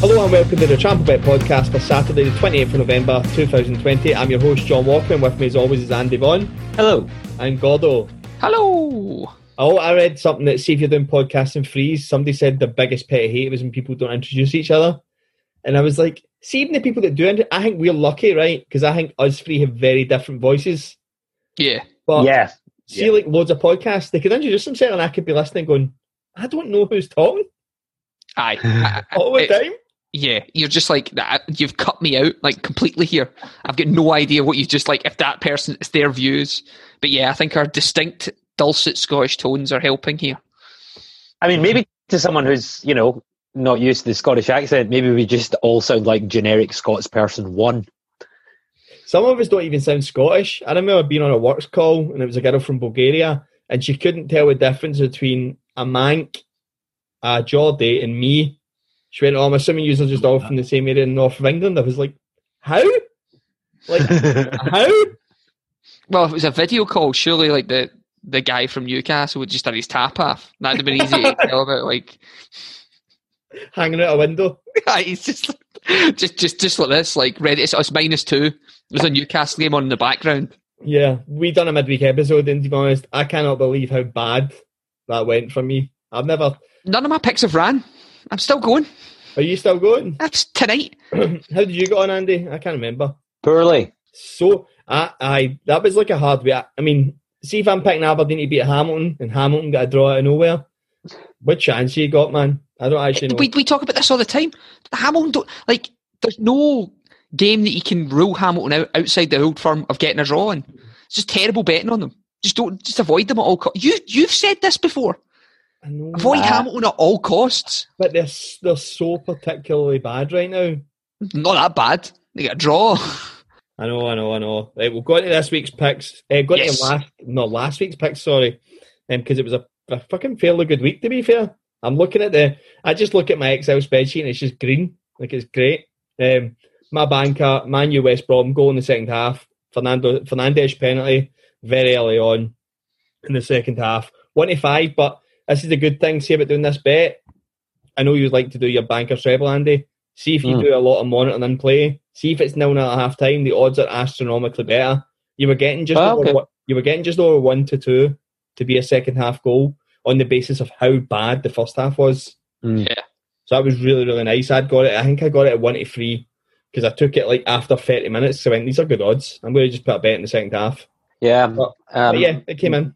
Hello and welcome to the Trample Bet podcast for Saturday, the 28th of November 2020. I'm your host, John Walker, and with me as always is Andy Vaughan. Hello. And Gordo. Hello. Oh, I read something that see if you're doing podcasting freeze, somebody said the biggest pet hate was when people don't introduce each other. And I was like, see, even the people that do, it, I think we're lucky, right? Because I think us three have very different voices. Yeah. But yeah. see, yeah. like loads of podcasts, they could introduce themselves and I could be listening going, I don't know who's talking. Aye. All the time. Yeah, you're just like you've cut me out like completely here. I've got no idea what you just like if that person it's their views. But yeah, I think our distinct dulcet Scottish tones are helping here. I mean, maybe to someone who's you know not used to the Scottish accent, maybe we just all sound like generic Scots person one. Some of us don't even sound Scottish. I remember being on a works call and it was a girl from Bulgaria and she couldn't tell the difference between a Manc, a Geordie, and me she went, Oh, I'm assuming you're just all from the same area in north of England. I was like, How? Like, how? Well, if it was a video call, surely like the, the guy from Newcastle would just have his tap off. That'd have been easy to tell about, like hanging out a window. He's just, just, just, just like this, like ready. It's, it's minus two. There's a Newcastle game on in the background. Yeah, we done a midweek episode, and to be honest, I cannot believe how bad that went for me. I've never. None of my picks have ran. I'm still going. Are you still going? That's tonight. How did you get on, Andy? I can't remember. Poorly. So I, I that was like a hard way. I mean, see if I'm picking Aberdeen to beat Hamilton, and Hamilton got a draw out of nowhere. What chance you got, man? I don't actually know. We we talk about this all the time. Hamilton don't like. There's no game that you can rule Hamilton out outside the old firm of getting a draw in. It's just terrible betting on them. Just don't just avoid them at all costs. You you've said this before. Avoid that. Hamilton at all costs. But they're they're so particularly bad right now. Not that bad. They get a draw. I know, I know, I know. Right, we'll go into this week's picks. Uh, go Yes. last, no, last week's picks. Sorry, because it was a, a fucking fairly good week. To be fair, I'm looking at the. I just look at my Excel spreadsheet and it's just green. Like it's great. Um, my banker, Manu West Brom goal in the second half. Fernando Fernandez penalty very early on in the second half. One to five, but this is the good thing. See about doing this bet. I know you'd like to do your banker treble, Andy. See if you Mm. do a lot of monitoring and play. See if it's nil nil at half time. The odds are astronomically better. You were getting just Ah, over, okay. one- you were getting just over one to two to be a second half goal on the basis of how bad the first half was. Mm. Yeah. So that was really really nice. I'd got it. I think I got it at one to three because I took it like after thirty minutes. So I went, these are good odds. I'm going to just put a bet in the second half. Yeah. But, Um, but yeah, it came in.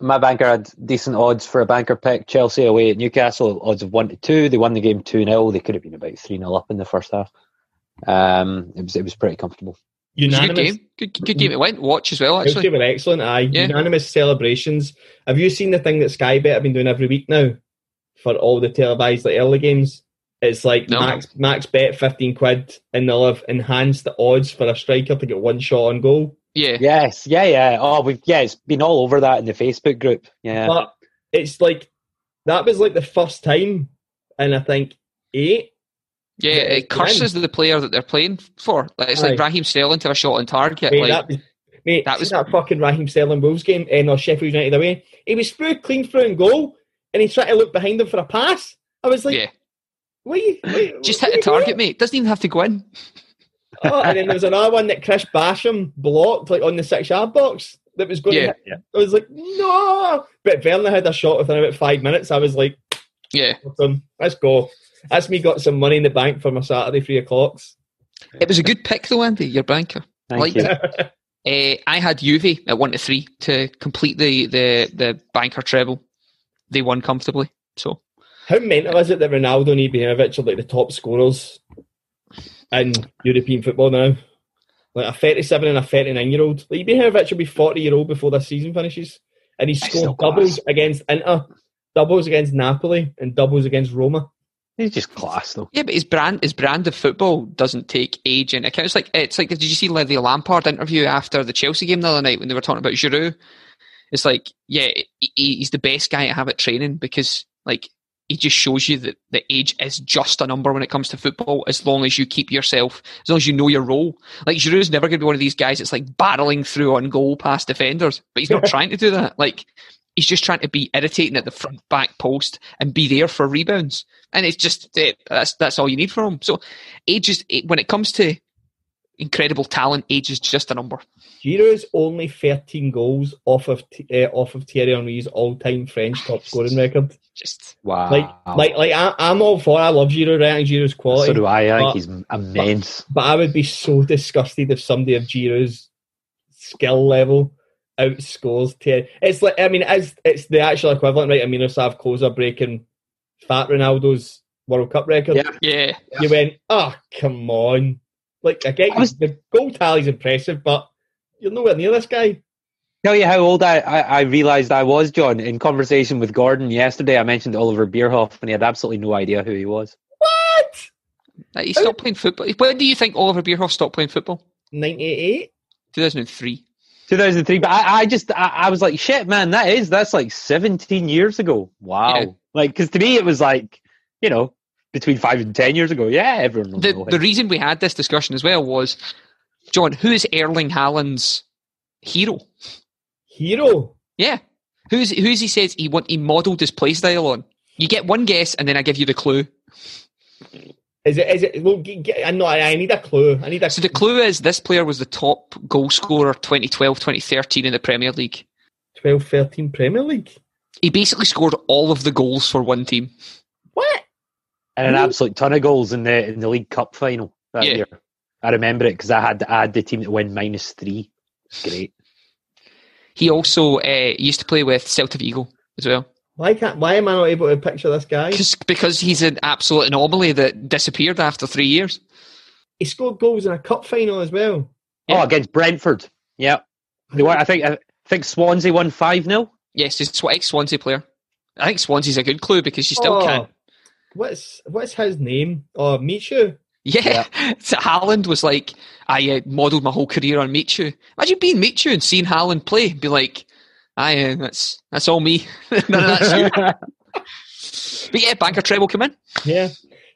My banker had decent odds for a banker pick. Chelsea away at Newcastle, odds of one to two. They won the game two 0 They could have been about three 0 up in the first half. Um, it was it was pretty comfortable. It was a good Unanimous. game. Good, good game it went. Watch as well, Chelsea actually. were excellent. Aye, Yeah. unanimous celebrations. Have you seen the thing that Sky Bet have been doing every week now for all the televised like early games? It's like No. max max bet fifteen quid, and they'll have enhanced the odds for a striker to get one shot on goal. Yeah. Yes, yeah, yeah. Oh, we've yeah, it's been all over that in the Facebook group. Yeah, But it's like that was like the first time, and I think eight. Yeah, Yeah, it curses the player that they're playing for. Like, it's Aye. like Raheem Sterling to a shot on target. Mate, like, that was, mate, that that was- was that fucking Raheem Sterling Wolves game, eh, and or Sheffield United away. He was through, clean through and goal, and he tried to look behind him for a pass. I was like, yeah. wait, wait, Just where hit the you going? target, mate. Doesn't even have to go in. Oh, and then there was another one that Chris Basham blocked, like on the six yard box, that was going. Yeah. to hit. I was like, no. But Werner had a shot within about five minutes. I was like, Yeah. "Awesome, let's go. That's me got some money in the bank for my Saturday three o'clocks. It was a good pick, though, Andy, your banker. thank like you. it. Uh, I had Juve at 1 to 3 to complete the, the, the banker treble. They won comfortably. So, How mental is it that Ronaldo and Ibrahimovic are like the top scorers in European football now? like a 37 and a 39 year old. Like, Ibrahimovic will be 40 year old before this season finishes, and he's That's scored still class. doubles against Inter, doubles against Napoli, and doubles against Roma. He's just class though. Yeah, but his brand his brand of football doesn't take age into account. It's like it's like did you see the Lampard interview after the Chelsea game the other night when they were talking about Giroud? It's like yeah, he, he's the best guy to have at training because like he just shows you that the age is just a number when it comes to football as long as you keep yourself as long as you know your role. Like Giroud's never going to be one of these guys that's like barreling through on goal past defenders, but he's not trying to do that. Like he's just trying to be irritating at the front back post and be there for rebounds. And it's just uh, that's that's all you need from him. So age is when it comes to incredible talent, age is just a number. Giroud's only 13 goals off of uh, off of Thierry Henry's all time French top scoring record. Just Wow. Like, like, like I, I'm all for. I love Giroud. I think Giroud's quality. so do I. I think he's immense. But I would be so disgusted if somebody of Giroud's skill level outscores Thierry. It's like I mean, it's it's the actual equivalent, right? I mean, Sav Klose breaking Fat Ronaldo's World Cup record. Yeah. yeah. You went, oh come on! Like I get I was- the goal tally's impressive, but you're nowhere near this guy. Tell you how old I, I, I realised I was, John. In conversation with Gordon yesterday, I mentioned Oliver Bierhoff, and he had absolutely no idea who he was. What? Like, he stopped playing football. When do you think Oliver Bierhoff stopped playing football? Ninety eight. 2003. 2003, but I, I just, I, I was like, shit, man, that is, that's like 17 years ago. Wow. Yeah. Like, because to me, it was like, you know, between five and 10 years ago. Yeah, everyone The, the reason we had this discussion as well was, John, who is Erling Haaland's hero? Hero. Yeah. Who's who's he says he want he modelled his play style on? You get one guess and then I give you the clue. Is it? Is it? Well, g- g- I know. I, I need a clue. I need a. So the clue is this player was the top goal scorer 2012 2013 in the Premier League. 12, 13 Premier League. He basically scored all of the goals for one team. What? And an absolute ton of goals in the in the League Cup final that Yeah. year. I remember it because I had I had the team that win minus three. Great. He also uh, used to play with Celta Vigo as well. Why can't? Why am I not able to picture this guy? Because because he's an absolute anomaly that disappeared after three years. He scored goals in a cup final as well. Yeah. Oh, against Brentford. Yeah. They won, I think I think Swansea won five 0 Yes, he's a ex Swansea player. I think Swansea's a good clue because you still Oh, can't. What's what's his name? Oh, Michu. Yeah, so Haaland was like, I uh, modelled my whole career on Michu. Imagine being Michu and seeing Haaland play, be like, I uh, that's that's all me. None of that's you. But yeah, banker treble come in. Yeah,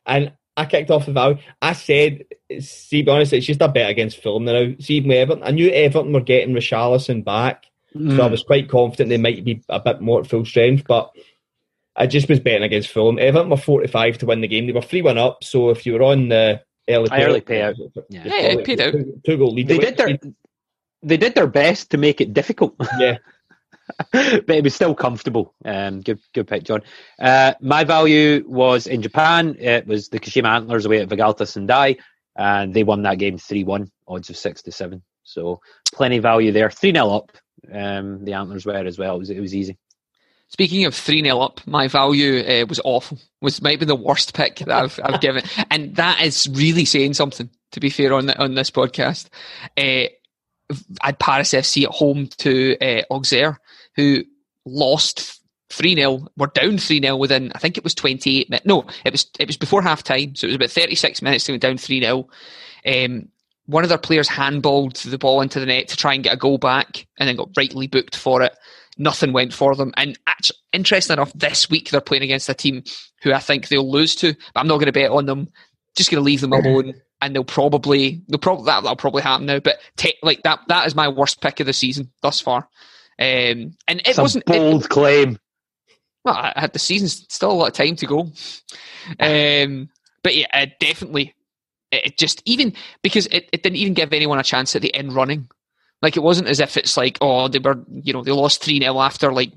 and I kicked off the value. I said, see, be honest, it's just a bet against Fulham now. See, with Everton, I knew Everton were getting Richarlison back, so I was quite confident they might be a bit more at full strength, but. I just was betting against Fulham. Everton were 45 to win the game. They were 3 1 up, so if you were on the early, Early payout. Yeah, Yeah, it paid out. Two, two goal lead. They did their they did their best to make it difficult. Yeah. but it was still comfortable. Um, good, good pick, John. Uh, my value was in Japan. It was the Kashima Antlers away at Vegalta Sendai, and they won that game three-one, odds of six to seven. So plenty of value there. Three 0 up. Um, the Antlers were as well. It was, it was easy. Speaking of 3 0 up, my value uh, was awful. Was maybe the worst pick that I've, I've given. And that is really saying something, to be fair, on the, on this podcast. Uh, I had Paris FC at home to uh, Auxerre, who lost 3 0, were down 3 0 within, I think it was 28 minutes. No, it was it was before half time, so it was about 36 minutes to go down 3 0. Um, one of their players handballed the ball into the net to try and get a goal back and then got rightly booked for it nothing went for them. And actually, interesting enough, this week they're playing against a team who I think they'll lose to. But I'm not going to bet on them. Just going to leave them alone, and they'll probably they'll probably that, that'll probably happen now. But te- like that that is my worst pick of the season thus far. Um, and it wasn't it- bold claim. well, I had the season's still a lot of time to go. Um, but yeah, definitely. It it just even because it, it didn't even give anyone a chance at the end running. Like it wasn't as if it's like, oh, they were, you know, they lost 3 0 after like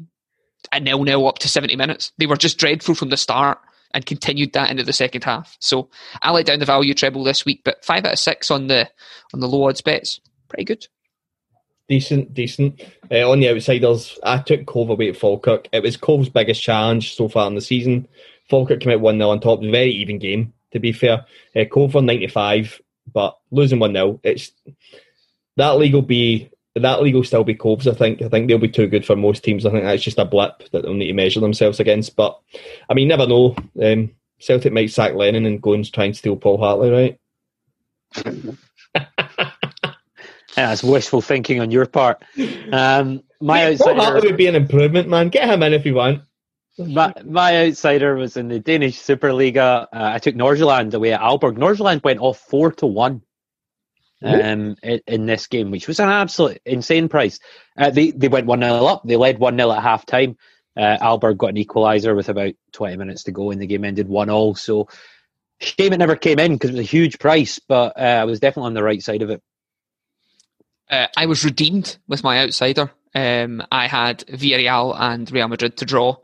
a nil nil up to 70 minutes. They were just dreadful from the start and continued that into the second half. So I let down the value treble this week, but five out of six on the on the low odds bets. Pretty good. Decent, decent. Uh, on the outsiders, I took Cove away at Falkirk. It was Cove's biggest challenge so far in the season. Falkirk came out 1 0 on top. Very even game, to be fair. Uh, Cove won 95, but losing 1 0, it's. That league will be that league will still be Coves. I think. I think they'll be too good for most teams. I think that's just a blip that they'll need to measure themselves against. But I mean, never know. Um, Celtic might sack Lennon and go and try and steal Paul Hartley, right? Yeah, that's wishful thinking on your part. Um, my Mate, Paul Hartley would be an improvement, man. Get him in if you want. my, my outsider was in the Danish Superliga. Uh, I took Nordsjælland away at Aalborg. Nordsjælland went off four to one um, in, in this game, which was an absolute insane price. Uh, they they went one 0 up. They led one 0 at half time. Uh, Aalborg got an equaliser with about twenty minutes to go, and the game ended one all. So shame it never came in because it was a huge price, but uh, I was definitely on the right side of it. Uh, I was redeemed with my outsider. Um, I had Villarreal and Real Madrid to draw.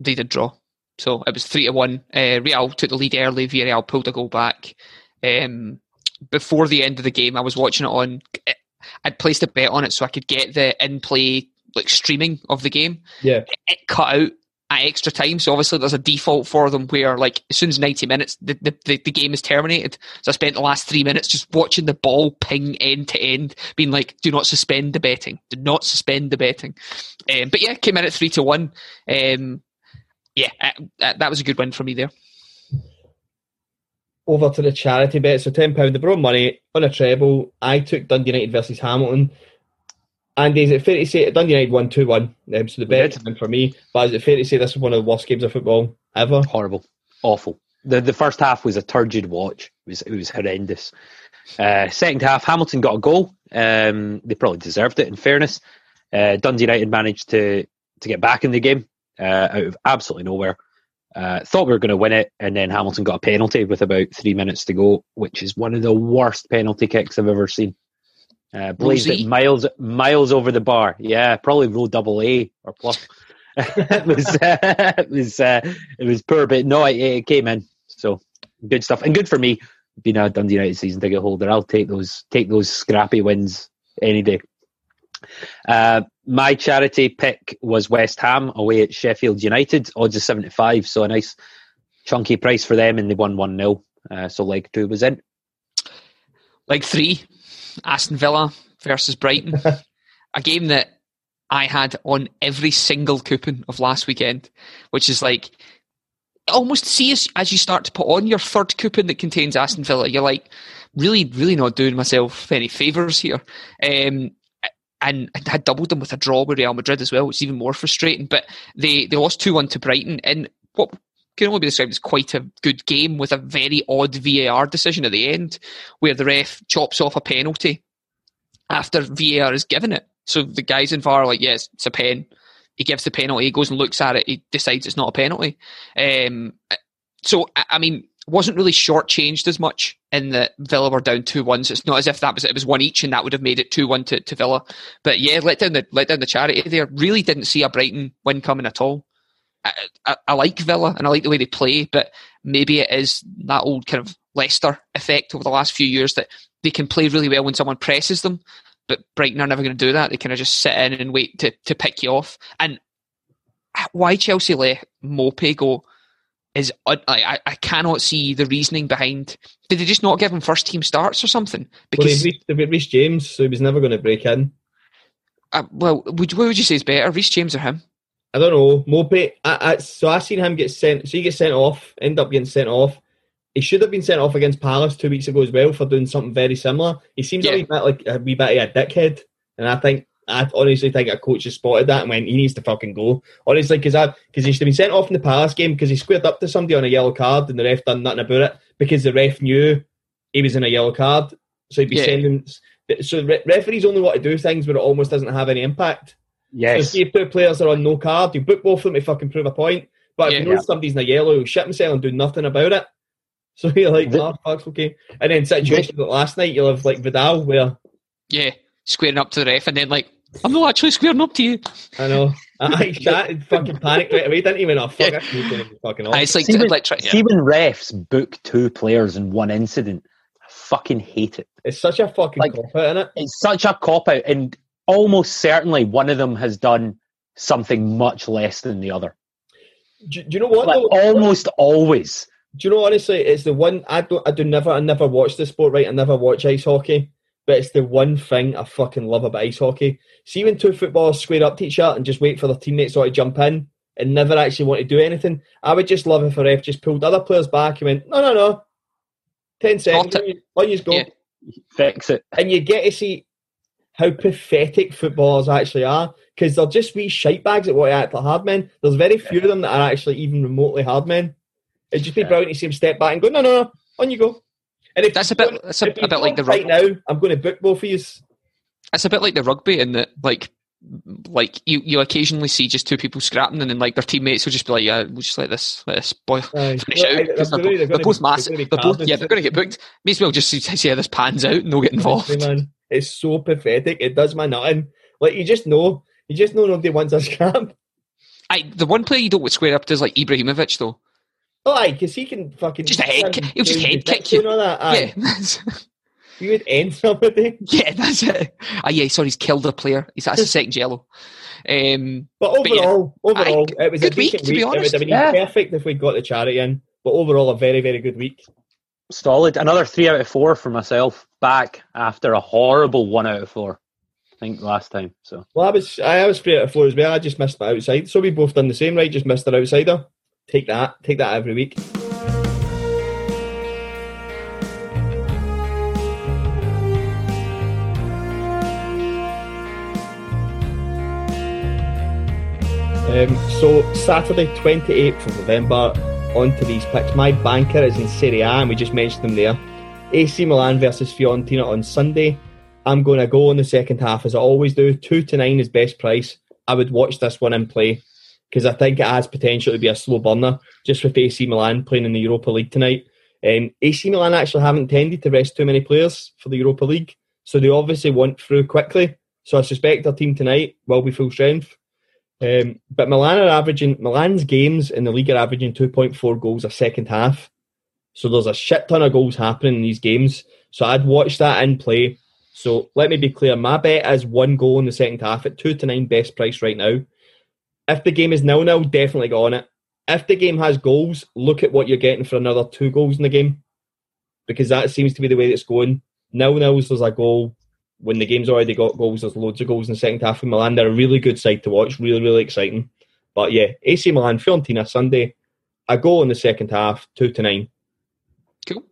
They did draw, so it was three to one. Uh, Real took the lead early. Villarreal pulled a goal back. Um, before the end of the game, I was watching it on. I'd placed a bet on it so I could get the in play like streaming of the game. Yeah. It cut out at extra time, so obviously there's a default for them where like as soon as 90 minutes the, the, the, the game is terminated. So I spent the last three minutes just watching the ball ping end to end, being like, "Do not suspend the betting. Do not suspend the betting." Um, but yeah, came in at three to one. Um, yeah, uh, that was a good win for me there. Over to the charity bet. So ten pound, they brought money on a treble. I took Dundee United versus Hamilton. And is it fair to say Dundee United won two one? Um, so the bet for me. But is it fair to say this is one of the worst games of football ever? horrible, awful. The the first half was a turgid watch. It was it was horrendous. Uh, second half, Hamilton got a goal. Um, they probably deserved it. In fairness, uh, Dundee United managed to to get back in the game uh, out of absolutely nowhere. Uh, thought we were going to win it, and then Hamilton got a penalty with about three minutes to go, which is one of the worst penalty kicks I've ever seen. Uh, blazed it miles miles over the bar. Yeah, probably row double A or plus. it was uh, it was uh, it was poor, but no, it, it came in. So good stuff, and good for me being a Dundee United season ticket holder. I'll take those take those scrappy wins any day. Uh, my charity pick was West Ham away at Sheffield United, odds of seventy five. So a nice chunky price for them, and they won one 0 uh, So leg two was in. Like three, Aston Villa versus Brighton, a game that I had on every single coupon of last weekend, which is like almost see as, as you start to put on your third coupon that contains Aston Villa, you're like, really, really not doing myself any favours here. Um, and had doubled them with a draw with Real Madrid as well, which is even more frustrating. But they, they lost 2 1 to Brighton in what can only be described as quite a good game with a very odd VAR decision at the end where the ref chops off a penalty after VAR has given it. So the guys in VAR are like, yes, it's a pen. He gives the penalty, he goes and looks at it, he decides it's not a penalty. Um, so, I mean, wasn't really shortchanged as much in that Villa were down two ones. It's not as if that was it was one each and that would have made it 2 1 to, to Villa. But yeah, let down the let down the charity there. Really didn't see a Brighton win coming at all. I, I, I like Villa and I like the way they play, but maybe it is that old kind of Leicester effect over the last few years that they can play really well when someone presses them, but Brighton are never going to do that. They kind of just sit in and wait to, to pick you off. And why Chelsea let Mope go is I, I- I cannot see the reasoning behind. Did they just not give him first team starts or something? Well, Because they've reached, they've got Reece James, so he was never going to break in. uh, well, would what would you say is better, Reece James or him? I don't know. Mope, I, I, so I seen him get sent. So he gets sent off, end up getting sent off. He should have been sent off against Palace two weeks ago as well for doing something very similar. He seems Yeah. a wee bit like a wee bit of a dickhead, and I think I honestly think a coach has spotted that and went, he needs to fucking go. Honestly, because I because he should have been sent off in the Palace game because he squared up to somebody on a yellow card and the ref done nothing about it because the ref knew he was in a yellow card, so he'd be Yeah. sending. So re- referees only want to do things where it almost doesn't have any impact. So Yes, see if two players are on no card, you book both of them to fucking prove a point. But if you know somebody's in a yellow, he'll shit himself and do nothing about it. So you're like, The- oh, fuck's okay. And then situations like last night, you'll have like Vidal, where Yeah, squaring up to the ref and then like, I'm not actually squaring up to you. I know, I chatted, fucking panicked right away, didn't even Went, fuck, Yeah. I need to be fucking off. It's like, See, when- like try- yeah. see when refs book two players in one incident, I fucking hate it. It's such a fucking Like- cop out, innit? It's such a cop out, and almost certainly one of them has done something much less than the other. Do, do you know what? Like though? almost always. Do you know honestly? It's the one I don't. I do never. I never watch the sport. Right, I never watch ice hockey. But it's the one thing I fucking love about ice hockey. See when two footballers square up to each other and just wait for their teammates to jump in and never actually want to do anything. I would just love if a ref just pulled other players back and went, no, no, no, ten seconds, Stop on you, go, Yeah. Fix it. and you get to see how pathetic footballers actually are because they're just wee shite bags at what act like hard men. There's very few of them that are actually even remotely hard men. It'd just be Yeah. brilliant to see them step back and go, no, no, no, on you go. And if That's a bit- that's a- a bit like the fight rug- now. I'm going to book both of you. It's a bit like the rugby in that, like, like you, you occasionally see just two people scrapping, and then like their teammates will just be like, "Yeah, we'll just let this let this boy Aye. finish Well, out." they're They're, both- they're they're both be- massive. they're They're both yeah, they're going to get booked. May as well just see, see how this pans out and they'll get involved. Honestly, man, it's so pathetic. It does my nothing. Like you just know, you just know nobody wants a scrap. I, the one player you don't square up to is like Ibrahimovic, though. Oh, aye, because he can fucking Just a head kick- he'll just do head kick you. and all that. Aye, Yeah, that's, he would end somebody. yeah, that's it. Ah, yeah, sorry, he's killed a player. He's that's a second yellow. Um, But But yeah, overall, overall, it was a good week, decent to be week. It would honest. have been Yeah. perfect if we got the charity in. But overall, a very, very good week. Solid. Another three out of four for myself. Back after a horrible one out of four. I think last time. So Well, I was, I was three out of four as well. I just missed my outside. So we both done the same, right? Just missed our outsider. Take that. Take that every week. Um, so Saturday, twenty eighth of November, on to these picks. My banker is in Serie A, and we just mentioned them there. AC Milan versus Fiorentina on Sunday. I'm going to go in the second half as I always do. Two to nine is best price. I would watch this one in play because I think it has potential to be a slow burner just with AC Milan playing in the Europa League tonight. Um, AC Milan actually haven't tended to rest too many players for the Europa League, so they obviously want through quickly. So I suspect their team tonight will be full strength. Um, but Milan are averaging Milan's games in the league are averaging 2.4 goals a second half. So there's a shit ton of goals happening in these games. So I'd watch that in play. So let me be clear. My bet is one goal in the second half at two to nine best price right now. If the game is nil nil, definitely go on it. If the game has goals, look at what you're getting for another two goals in the game. Because that seems to be the way it's going. Nil nils, there's a goal. When the game's already got goals, there's loads of goals in the second half of Milan. They're a really good side to watch, really, really exciting. But yeah, AC Milan, Fiorentina Sunday. A goal in the second half, two to nine. cool.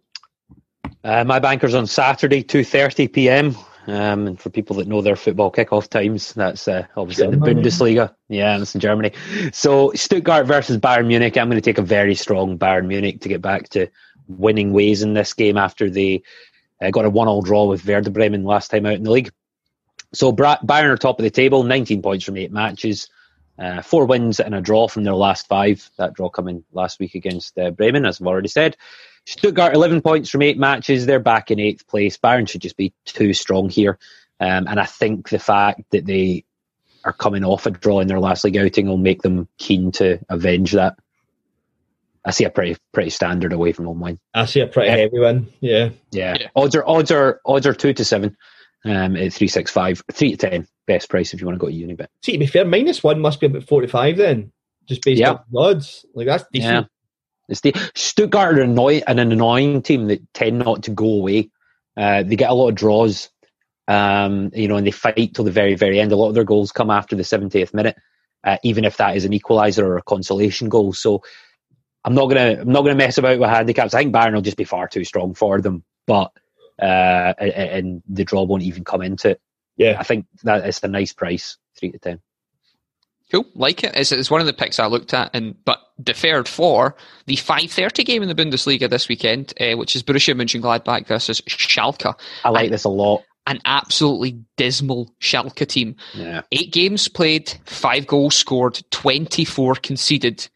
uh, my banker's on Saturday, two thirty PM. Um, and for people that know their football kickoff times, that's uh, obviously Germany. the Bundesliga. Yeah, that's in Germany. So Stuttgart versus Bayern Munich. I'm going to take a very strong Bayern Munich to get back to winning ways in this game after they uh, got a one-all draw with Werder Bremen last time out in the league. So Bra- Bayern are top of the table, 19 points from eight matches, uh, four wins and a draw from their last five. That draw coming last week against uh, Bremen, as I've already said. Stuttgart, 11 points from eight matches. They're back in eighth place. Bayern should just be too strong here. Um, and I think the fact that they are coming off a draw in their last league outing will make them keen to avenge that. I see a pretty pretty standard away from home win. I see a pretty Yeah. heavy one. Yeah. Yeah. Yeah. Odds are odds are odds are two to seven. Um, at three six five, three to ten, best price if you want to go to Unibet. See, to be fair, minus one must be about 45 then, just based Yeah. on odds. Like, that's decent. Yeah. It's the Stuttgart are annoy, an annoying team that tend not to go away. Uh, they get a lot of draws, um, you know, and they fight till the very, very end. A lot of their goals come after the 70th minute, uh, even if that is an equaliser or a consolation goal. So I'm not gonna, I'm not gonna mess about with handicaps. I think Bayern will just be far too strong for them, but uh, and, and the draw won't even come into it. Yeah. I think that it's a nice price, three to ten. Cool, like it. It's, it's one of the picks I looked at, and but deferred for the 5:30 game in the Bundesliga this weekend, uh, which is Borussia Mönchengladbach versus Schalke, I like I- this a lot. an absolutely dismal Schalke team. Yeah. Eight games played, five goals scored, 24 conceded,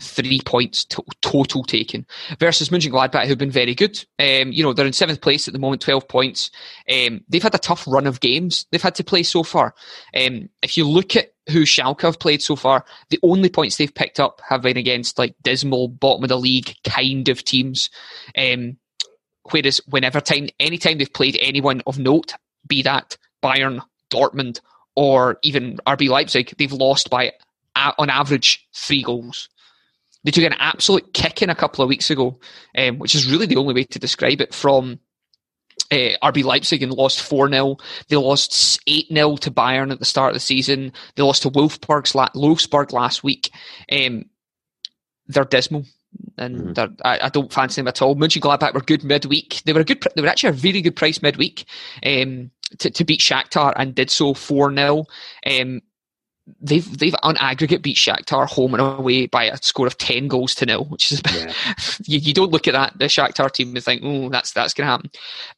three points to- total taken. Versus Mönchengladbach, who've been very good. Um, you know, they're in seventh place at the moment, 12 points. Um, they've had a tough run of games they've had to play so far. Um, if you look at who Schalke have played so far, the only points they've picked up have been against like dismal, bottom of the league kind of teams. Um, whereas whenever time, anytime they've played anyone of note, be that Bayern, Dortmund, or even RB Leipzig, they've lost by on average three goals. They took an absolute kicking a couple of weeks ago, um, which is really the only way to describe it from uh, RB Leipzig and lost 4 0. They lost 8 0 to Bayern at the start of the season. They lost to Wolfsburg's la- Wolfsburg last week. Um, they're dismal. And mm-hmm. I, I, don't fancy them at all. Mönchengladbach were good midweek. They were a good. They were actually a very good price midweek um, to, to beat Shakhtar and did so four 0 um, they've they've on aggregate beat Shakhtar home and away by a score of ten goals to nil, which is yeah. you, you, don't look at that the Shakhtar team and think, oh, that's that's going to happen.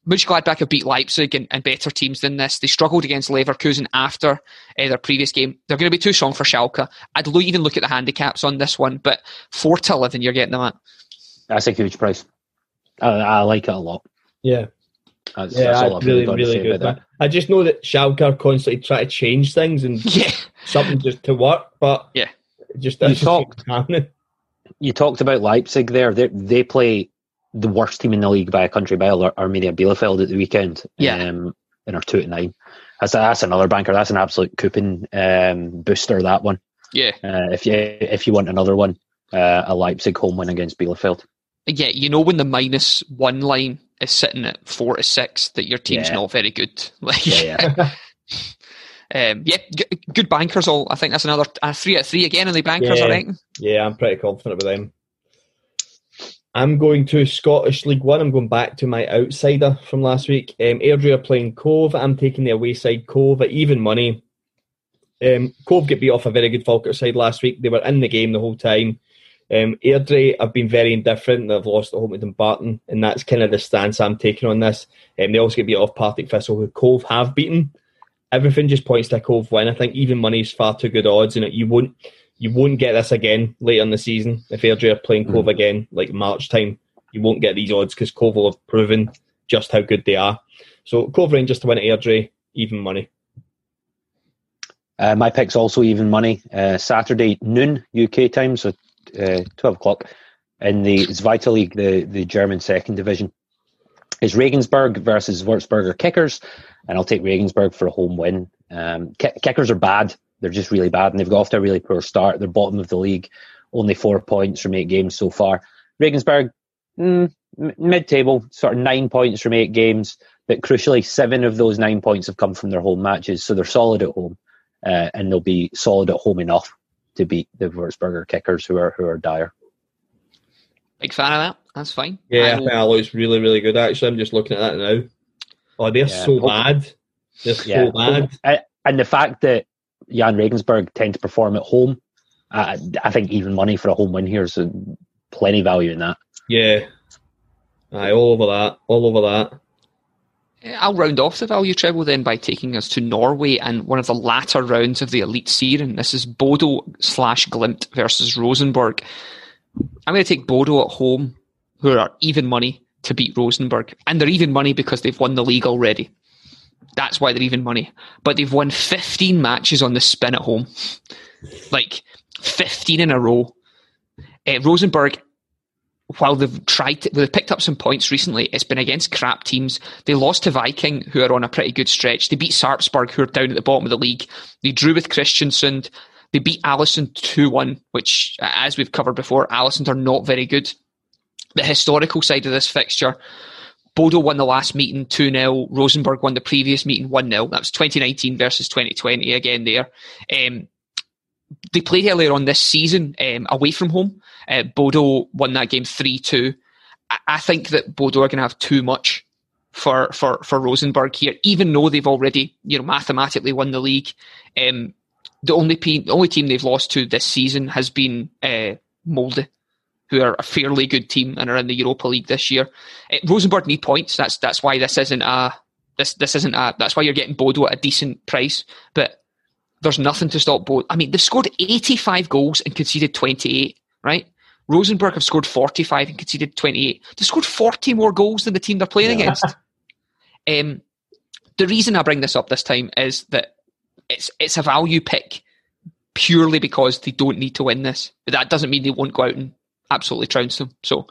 Mönchengladbach have beat Leipzig and, and, better teams than this. They struggled against Leverkusen after uh, their previous game. They're going to be too strong for Schalke. I'd lo- even look at the handicaps on this one, but four to eleven, you're getting them at. That's a huge price. I, I like it a lot. Yeah. That's, yeah, that's really, really good. I just know that Schalke constantly try to change things and yeah. Something just to work, but yeah, just you talked. You talked about Leipzig there. They they play the worst team in the league by a country mile, Arminia Bielefeld at the weekend. Yeah, um, and are two to nine. That's that's another banker. That's an absolute coupon um, booster. That one. Yeah. Uh, if you if you want another one, uh, a Leipzig home win against Bielefeld. Yeah, you know when the minus one line is sitting at four to six that your team's yeah. not very good. Like, yeah, yeah. um, yeah g- good bankers. All I think that's another uh, three at three again, and the bankers. Yeah. I reckon. Yeah, I'm pretty confident with them. I'm going to Scottish League One. I'm going back to my outsider from last week. Um, Airdrie are playing Cove. I'm taking the away side Cove at even money. Um, Cove get beat off a very good Falkirk side last week. They were in the game the whole time. Um, Airdrie have been very indifferent. They've lost at home to Dumbarton, and that's kind of the stance I'm taking on this. Um, they also get beat off Partick Thistle, who Cove have beaten. Everything just points to a Cove win. I think even money is far too good odds, and you won't you won't get this again later in the season if Airdrie are playing Cove mm. again, like March time. You won't get these odds because Cove will have proven just how good they are. So Cove Rangers to win at Airdrie, even money. Uh, my pick's also even money. Uh, Saturday noon UK time, so uh, 12 o'clock in the Zweite League, the, the German second division. Is Regensburg versus Würzburger Kickers, and I'll take Regensburg for a home win. Um, kickers are bad; they're just really bad, and they've got off to a really poor start. They're bottom of the league, only four points from eight games so far. Regensburg, mm, mid-table, sort of nine points from eight games, but crucially, seven of those nine points have come from their home matches, so they're solid at home, uh, and they'll be solid at home enough to beat the Würzburger kickers who are who are dire. Big fan of that. That's fine. Yeah, I, I think Alloy's really, really good. Actually, I'm just looking at that now. Oh, they're yeah. so bad. They're yeah. so bad. And the fact that Jahn Regensburg tend to perform at home, I, I think even money for a home win here is plenty value in that. Yeah. Aye, all over that. All over that. Eh, I'll round off the value treble then by taking us to Norway and one of the latter rounds of the Elite Series. And this is Bodo slash Glimt versus Rosenborg. I'm going to take Bodo at home, who are even money to beat Rosenborg. And they're even money because they've won the league already. That's why they're even money. But they've won 15 matches on the spin at home. Like 15 in a row. Uh, Rosenborg while they've tried to, they've picked up some points recently, it's been against crap teams. They lost to Viking, who are on a pretty good stretch. They beat Sarpsborg, who are down at the bottom of the league. They drew with Kristiansund. They beat Aalesund 2 1, which, as we've covered before, Aalesund are not very good. The historical side of this fixture, Bodo won the last meeting 2 0. Rosenborg won the previous meeting 1 0. That was 2019 versus 2020 again there. Um, they played earlier on this season um, away from home. Uh, Bodo won that game 3 2. I, I think that Bodo are going to have too much for, for, for here, even though they've already you know mathematically won the league. Um, the only, pe- only team they've lost to this season has been uh, Molde, who are a fairly good team and are in the Europa League this year. Uh, Rosenborg need points. That's that's why this isn't a this this isn't a that's why you're getting Bodo at a decent price. But there's nothing to stop both. I mean, they've scored 85 goals and conceded 28, right? Rosenborg have scored 45 and conceded 28. They scored 40 more goals than the team they're playing yeah. against. Um, the reason I bring this up this time is that it's it's a value pick purely because they don't need to win this. But that doesn't mean they won't go out and absolutely trounce them. So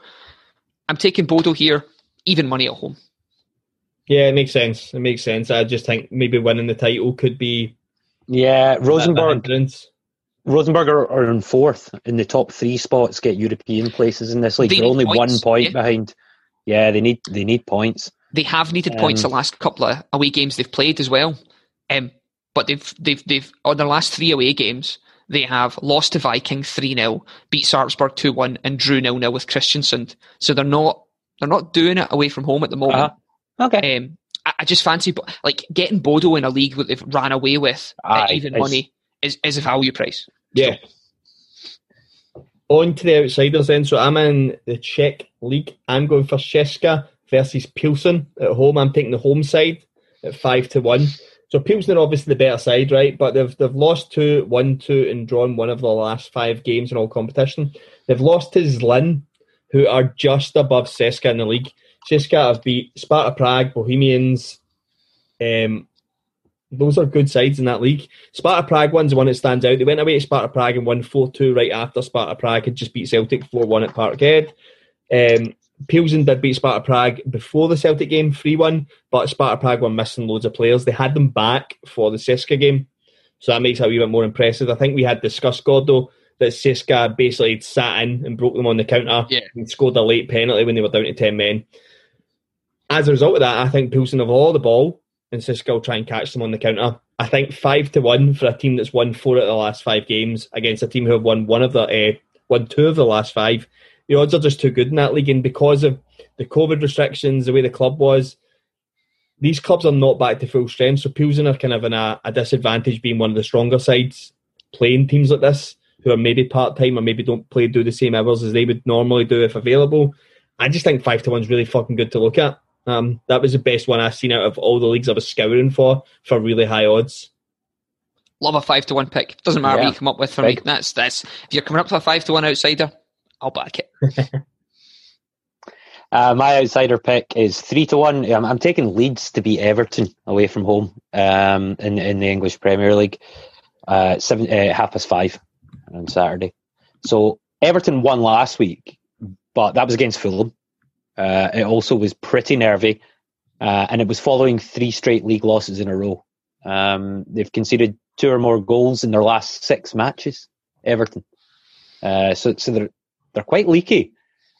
I'm taking Bodo here, even money at home. Yeah, it makes sense. It makes sense. I just think maybe winning the title could be yeah, Rosenborg. Rosenborg are, are in fourth in the top three spots. Get European places in this league. They are only points, one point yeah. behind. Yeah, they need they need points. They have needed points Um, the last couple of away games they've played as well. Um, but they've they've they've on their last three away games they have lost to Viking three 0 beat Sarpsborg two one, and drew 0 0 with Kristiansund. So they're not they're not doing it away from home at the moment. Uh-huh. Okay. Um, I, I just fancy like getting Bodo in a league that they've ran away with at Aye, even it's- money is, is a value price. Yeah. On to the outsiders then. So I'm in the Czech league. I'm going for Sheska versus Pilsen at home. I'm taking the home side at five to one. So Pilsen are obviously the better side, right? But they've they've lost two, one, two, and drawn one of the last five games in all competition. They've lost to Zlin, who are just above Seska in the league. Seska have beat Sparta Prague, Bohemians. Um, those are good sides in that league. Sparta Prague one's the one that stands out. They went away to Sparta Prague and won 4 2 right after Sparta Prague had just beat Celtic 4 1 at Parkhead. Um, Pilsen did beat Sparta Prague before the Celtic game 3 1, but Sparta Prague were missing loads of players. They had them back for the Seska game, so that makes it a wee bit more impressive. I think we had discussed, Gordo, that Seska basically sat in and broke them on the counter Yeah. and scored a late penalty when they were down to 10 men. As a result of that, I think Pilsen have all the ball and Siska will try and catch them on the counter. I think five to one for a team that's won four out of the last five games against a team who have won one of the uh, won two of the last five. The odds are just too good in that league, and because of the COVID restrictions, the way the club was, these clubs are not back to full strength. So Pilsen are kind of in a, a disadvantage, being one of the stronger sides playing teams like this, who are maybe part time or maybe don't play do the same hours as they would normally do if available. I just think five to one's really fucking good to look at. Um, that was the best one I've seen out of all the leagues I was scouring for for really high odds. Love a five to one pick. Doesn't matter Yeah. what you come up with for me. That's that's if you're coming up with a five to one outsider, I'll back it. Uh, my outsider pick is three to one. I'm, I'm taking Leeds to beat Everton away from home um, in in the English Premier League. Uh, seven uh, half past five on Saturday. So Everton won last week, but that was against Fulham. Uh, it also was pretty nervy, uh, and it was following three straight league losses in a row. Um, they've conceded two or more goals in their last six matches. Everton, uh, so so they're they're quite leaky.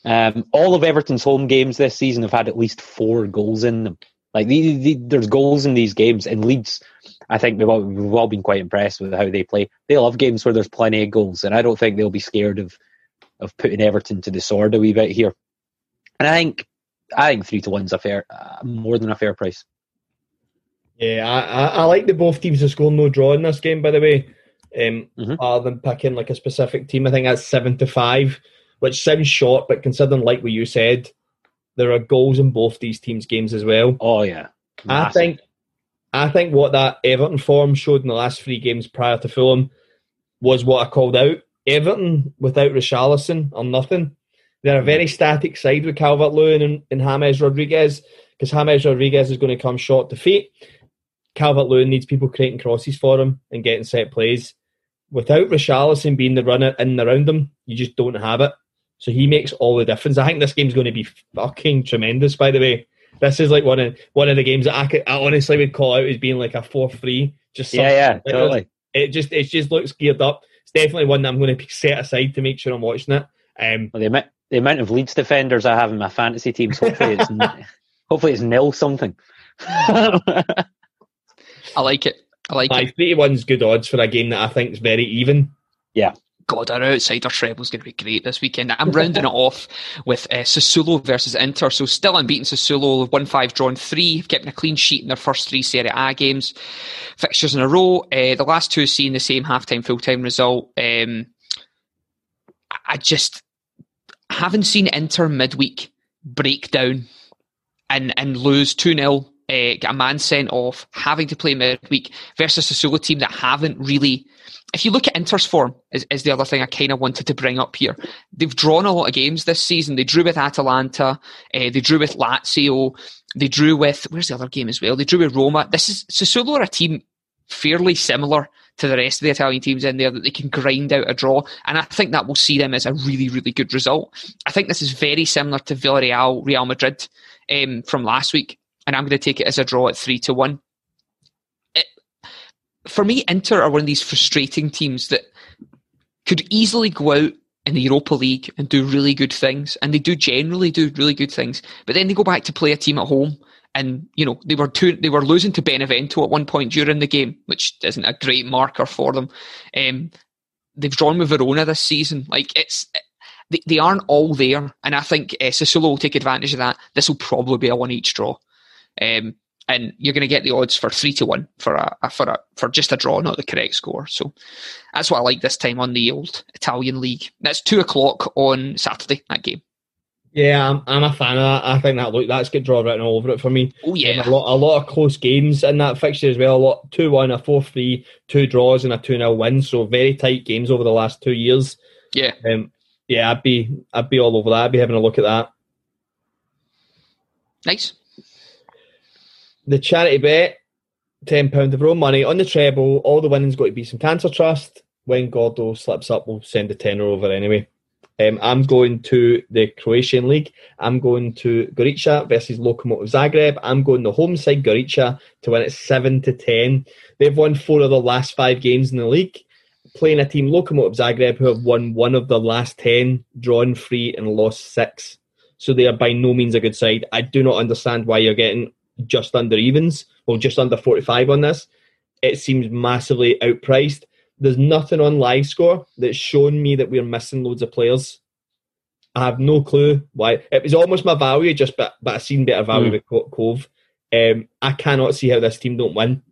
Um, all of Everton's home games this season have had at least four goals in them. Like the, the, there's goals in these games. And Leeds, I think we've all, we've all been quite impressed with how they play. They love games where there's plenty of goals, and I don't think they'll be scared of of putting Everton to the sword a wee bit here. And I think I think three to one's a fair, uh, more than a fair price. Yeah, I, I, I like that both teams to score no draw in this game. By the way, um, Mhm. rather than picking like a specific team, I think that's seven to five, which sounds short, but considering like what you said, there are goals in both these teams' games as well. Oh yeah, I think, I think what that Everton form showed in the last three games prior to Fulham was what I called out. Everton without Richarlison or nothing. They're a mm. very static side with Calvert Lewin and, and James Rodriguez because James Rodriguez is going to come short to feet. Calvert Lewin needs people creating crosses for him and getting set plays. Without Richarlison being the runner in and around him, you just don't have it. So he makes all the difference. I think this game's going to be fucking tremendous. By the way, this is like one of one of the games that I, could, I honestly would call out as being like a four three. Just yeah, yeah, something- totally. It just it just looks geared up. It's definitely one that I'm going to be set aside to make sure I'm watching it. Um, Well, the amount the amount of Leeds defenders I have in my fantasy teams, hopefully it's n- hopefully it's nil something. I like it. I like aye, it. three to one's good odds for a game that I think is very even. God, our outsider treble's going to be great this weekend. I'm rounding it off with uh, Sassuolo versus Inter. So still unbeaten Sassuolo, 1-5 drawn 3, keeping a clean sheet in their first three Serie A games. Fixtures in a row. Uh, the last two seeing the same half-time, full-time result. Um, I- just haven't seen Inter midweek break down and, and lose 2-0. Uh, get a man sent off, having to play midweek versus a Sassuolo team that haven't really if you look at Inter's form, is, is the other thing I kind of wanted to bring up here. They've drawn a lot of games this season. They drew with Atalanta, uh, they drew with Lazio, they drew with where's the other game as well? They drew with Roma. This is Sassuolo are a team fairly similar to the rest of the Italian teams in there that they can grind out a draw, and I think that will see them as a really, really good result. I think this is very similar to Villarreal, Real Madrid um, from last week, and I'm going to take it as a draw at three to one for me, Inter are one of these frustrating teams that could easily go out in the Europa League and do really good things, and they do generally do really good things. But then they go back to play a team at home, and you know they were two, they were losing to Benevento at one point during the game, which isn't a great marker for them. Um, they've drawn with Verona this season. Like it's they, they aren't all there, and I think uh, Sassuolo will take advantage of that. This will probably be a one each draw. Um, and you're going to get the odds for three to one for a, a, for a for just a draw, not the correct score. So that's what I like this time on the old Italian league. That's two o'clock on Saturday. That game. Yeah, I'm, I'm a fan of that. I think that look that's got draw written all over it for me. Oh yeah, a lot a lot of close games in that fixture as well. A lot two one, a four three, two draws, and a two 0 win. So very tight games over the last two years. Yeah, um, yeah, I'd be I'd be all over that. I'd be having a look at that. Nice the charity bet, ten pound of our own money on the treble. All the winning's got to be some cancer trust. When Gordo slips up, we'll send the tenner over anyway. Um, I'm going to the Croatian league. I'm going to Gorica versus Lokomotiv Zagreb. I'm going the home side Gorica to win it seven to ten. They've won four of the last five games in the league. Playing a team Lokomotiv Zagreb who have won one of the last ten, drawn three, and lost six. So they are by no means a good side. I do not understand why you're getting just under evens, well, just under 45 on this. It seems massively outpriced. There's nothing on live score that's shown me that we're missing loads of players. I have no clue why. It was almost my value, just but but I seen better value mm. with Cove. Um, I cannot see how this team don't win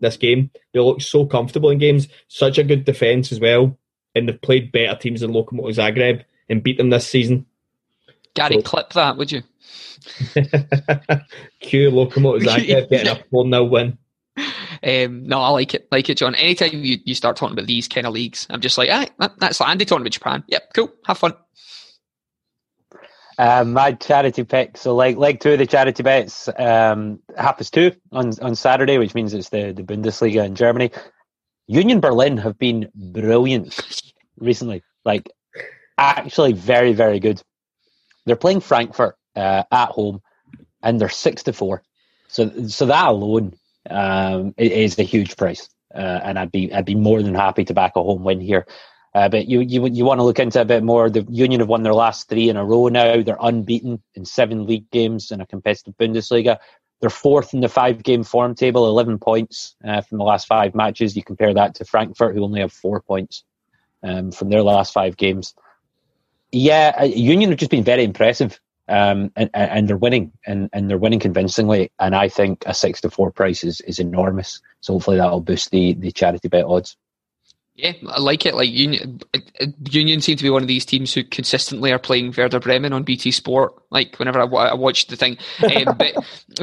this game. They look so comfortable in games, such a good defence as well, and they've played better teams than Lokomotiv Zagreb and beat them this season. Gary, so, clip that, would you? Cue Lokomotiv Zagreb getting a 4 0 win. Um, no, I like it. Like it, John. Anytime you, you start talking about these kind of leagues, I'm just like, ah, that, that's Andy talking about Japan. Yep, cool. Have fun. Um, my charity pick, so like leg two of the charity bets, um, happens two on on Saturday, which means it's the, the Bundesliga in Germany. Union Berlin have been brilliant recently, like actually very very good. They're playing Frankfurt uh, at home, and they're six to four. So so that alone um, is a huge price, uh, and I'd be I'd be more than happy to back a home win here. Uh, but you you you want to look into a bit more. The Union have won their last three in a row now. They're unbeaten in seven league games in a competitive Bundesliga. They're fourth in the five game form table, 11 points uh, from the last five matches. You compare that to Frankfurt, who only have four points um, from their last five games. Yeah, uh, Union have just been very impressive um, and, and, they're winning, and, and they're winning convincingly. And I think a six to four price is, is enormous. So hopefully that'll boost the, the charity bet odds. Yeah, I like it. Like Union, Union seem to be one of these teams who consistently are playing Werder Bremen on BT Sport. Like whenever I, I watch the thing, um, but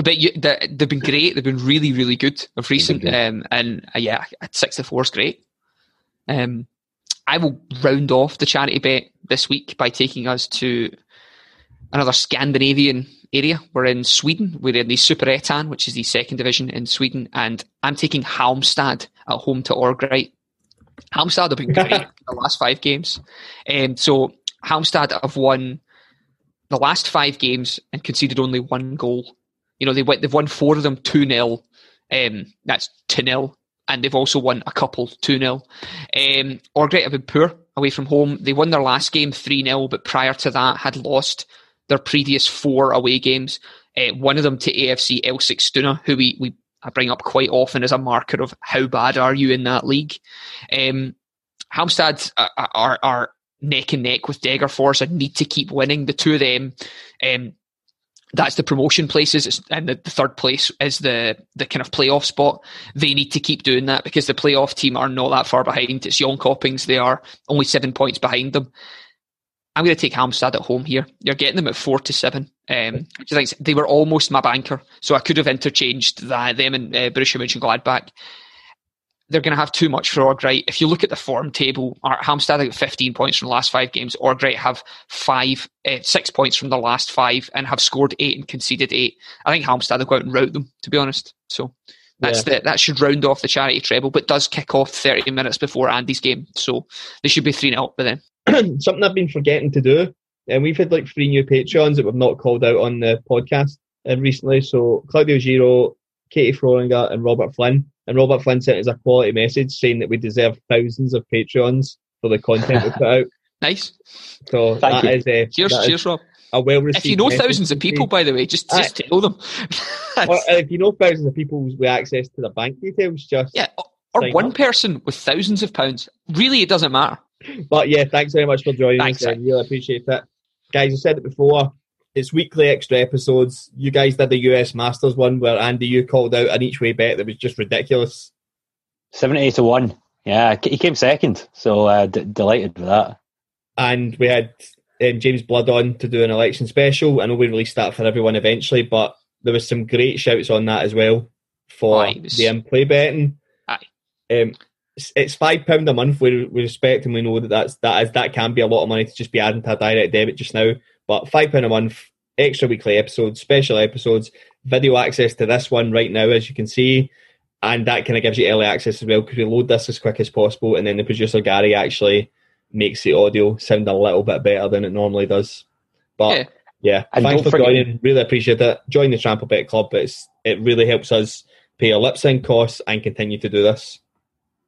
but you, the, they've been great. They've been really really good of recent. Good. Um, and uh, yeah, six to four is great. Um, I will round off the charity bet this week by taking us to another Scandinavian area. We're in Sweden. We're in the Superettan, which is the second division in Sweden, and I'm taking Halmstad at home to Örgryte. Halmstad have been great the last five games. Um, so Halmstad have won the last five games and conceded only one goal. You know, they went, they've won four of them 2 0. Um, that's 2 0. And they've also won a couple 2 0. Um, Örgryte have been poor away from home. They won their last game 3 0, but prior to that had lost their previous four away games. Uh, one of them to AFC Eskilstuna, who we, we I bring up quite often as a marker of how bad are you in that league. Um, Halmstad are, are, are, neck and neck with Degerfors and need to keep winning. The two of them, um, that's the promotion places, and the, the, third place is the the kind of playoff spot. They need to keep doing that because the playoff team are not that far behind. It's Jönköpings; they are only seven points behind them. I'm going to take Halmstad at home here. You're getting them at four to seven. Um, they were almost my banker, so I could have interchanged that, them and uh, Borussia Mönchengladbach. They're going to have too much for Örgryte. If you look at the form table, Halmstad have 15 points from the last five games. Örgryte have five, uh, six points from the last five and have scored eight and conceded eight. I think Halmstad will go out and rout them, to be honest. So that's yeah. the, that should round off the charity treble, but does kick off 30 minutes before Andy's game. So they should be 3 0 by then. something I've been forgetting to do. And we've had like three new Patreons that we've not called out on the podcast uh, recently. So Claudio Giro, Katie Frolinger, and Robert Flynn. And Robert Flynn sent us a quality message saying that we deserve thousands of Patreons for the content we put out. Nice. So Thank that you. is uh, cheers, that cheers, Rob. a well received. If you know thousands of people, by the way, just just tell them. or if you know thousands of people with access to the bank details, just yeah, or one up. person with thousands of pounds. Really, it doesn't matter. But yeah, thanks very much for joining thanks, us. I really appreciate it, guys. I said it before. It's weekly extra episodes. You guys did the US Masters one where Andy you called out an each way bet that was just ridiculous. Seventy to one. Yeah, he came second, so uh, d- delighted with that. And we had um, James Blood on to do an election special. I know we released that for everyone eventually, but there was some great shouts on that as well for Aye, was... the in-play betting. Aye. Um, it's five pound a month. We, we respect and we know that that's that is that can be a lot of money to just be adding to a direct debit just now. But five pound a month, extra weekly episodes, special episodes, video access to this one right now, as you can see, and that kind of gives you early access as well because we load this as quick as possible, and then the producer Gary actually makes the audio sound a little bit better than it normally does. But yeah, yeah and thanks for forget- joining. Really appreciate it. Join the Trample Bet Club. It's it really helps us pay our Libsyn costs and continue to do this.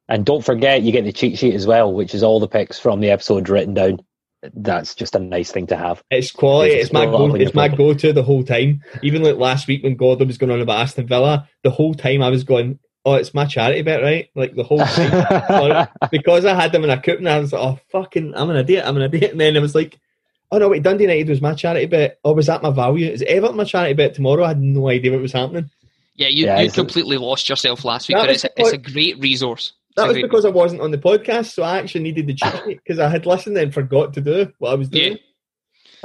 And don't forget, you get the cheat sheet as well, which is all the picks from the episode written down. That's just a nice thing to have. It's quality. It's, it's my go. It's my go to the whole time. Even like last week when Gordon was going on about Aston Villa, the whole time I was going, "Oh, it's my charity bet, right?" Like the whole time because I had them in a coupon. I was like, "Oh, fucking, I'm an idiot. I'm an idiot." And then it was like, "Oh no, wait, Dundee United was my charity bet. Oh, was that my value? Is Everton my charity bet tomorrow?" I had no idea what was happening. Yeah, you, yeah, you completely lost yourself last week, but it's, it's a great resource. That was because I wasn't on the podcast, so I actually needed the cheat sheet because I had listened and forgot to do what I was doing.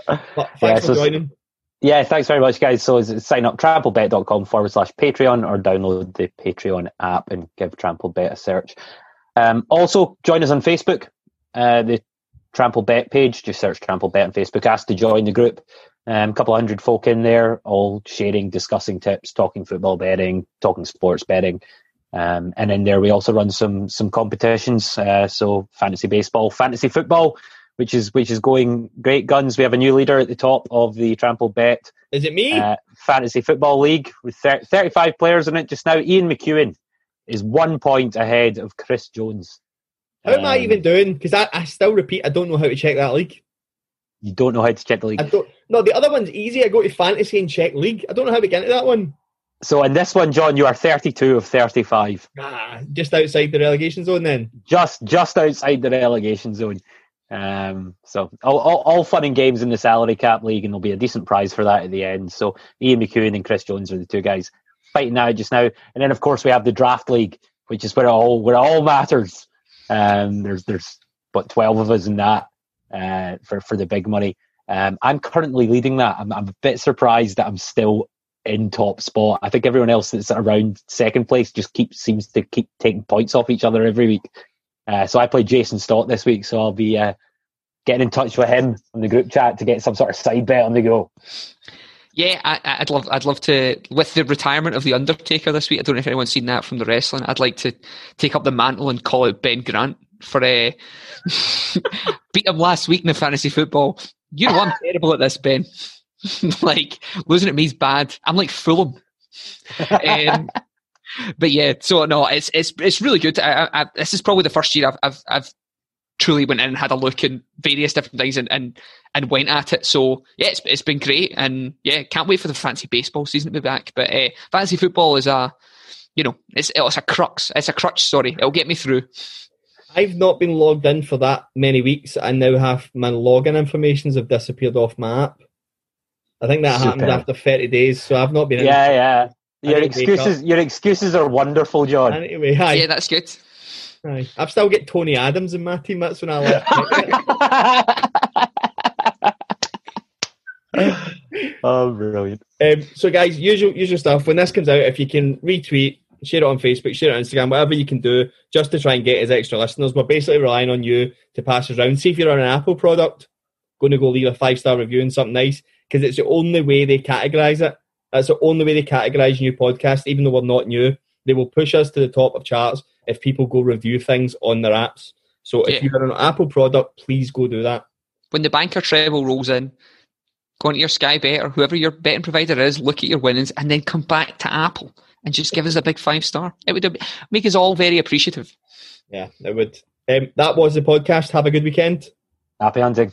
Yeah. But thanks yeah, so for joining. Yeah, thanks very much, guys. So sign up tramplebet.com forward slash Patreon or download the Patreon app and give Tramplebet a search. Um, also, join us on Facebook, uh, the Trample Bet page. Just search Trample Bet on Facebook. Ask to join the group. A um, couple of hundred folk in there, all sharing, discussing tips, talking football betting, talking sports betting, um, and in there, we also run some some competitions. Uh, so fantasy baseball, fantasy football, which is which is going great guns. We have a new leader at the top of the Trample Bet. Is it me? Uh, fantasy football league with 30, 35 players in it just now. Ian McEwen is one point ahead of Chris Jones. How um, am I even um, doing? Because I, I still repeat, I don't know how to check that league. You don't know how to check the league. I don't. No, the other one's easy. I go to fantasy and check league. I don't know how to get into that one. So in this one, John, you are 32 of 35. Ah, just outside the relegation zone then? Just just outside the relegation zone. Um, so all, all, all, fun and games in the salary cap league, and there'll be a decent prize for that at the end. So Ian McEwen and Chris Jones are the two guys fighting now just now. And then of course we have the draft league, which is where it all where it all matters. Um, there's there's what 12 of us in that uh, for for the big money. Um, I'm currently leading that. I'm, I'm a bit surprised that I'm still in top spot. I think everyone else that's around second place just keeps seems to keep taking points off each other every week. Uh, so I played Jason Stott this week, so I'll be uh, getting in touch with him on the group chat to get some sort of side bet on the go. Yeah, I, would love, I'd love to. With the retirement of the Undertaker this week, I don't know if anyone's seen that from the wrestling. I'd like to take up the mantle and call out Ben Grant for uh, beat him last week in the fantasy football. You know I'm terrible at this, Ben. like losing at me is bad. I'm like Fulham. um, but yeah, so no, it's it's it's really good. I, I, this is probably the first year I've I've, I've truly went in and had a look in various different things and, and, and went at it. So yeah, it's it's been great, and yeah, can't wait for the fancy baseball season to be back. But uh, fancy football is a, you know, it's it's a crux. It's a crutch. Sorry, it'll get me through. I've not been logged in for that many weeks. I now have my login informations have disappeared off my app. I think that Super. happened after 30 days, so I've not been. Yeah, yeah. Your excuses, your excuses are wonderful, John. Anyway, hi. Yeah, that's good. Aye. I've still got Tony Adams in my team. That's when I left. oh, brilliant! Um, so, guys, usual usual stuff. When this comes out, if you can retweet, share it on Facebook, share it on Instagram, whatever you can do, just to try and get us extra listeners. We're basically relying on you to pass us around. See if you're on an Apple product, going to go leave a five star review and something nice because it's the only way they categorize it. That's the only way they categorize new podcasts, even though we're not new. They will push us to the top of charts if people go review things on their apps. So if yeah. you're an Apple product, please go do that. When the banker treble rolls in, go into your Sky Bet or whoever your betting provider is, look at your winnings, and then come back to Apple and just give us a big five star. It would make us all very appreciative. Yeah, it would. Um, that was the podcast. Have a good weekend. Happy hunting.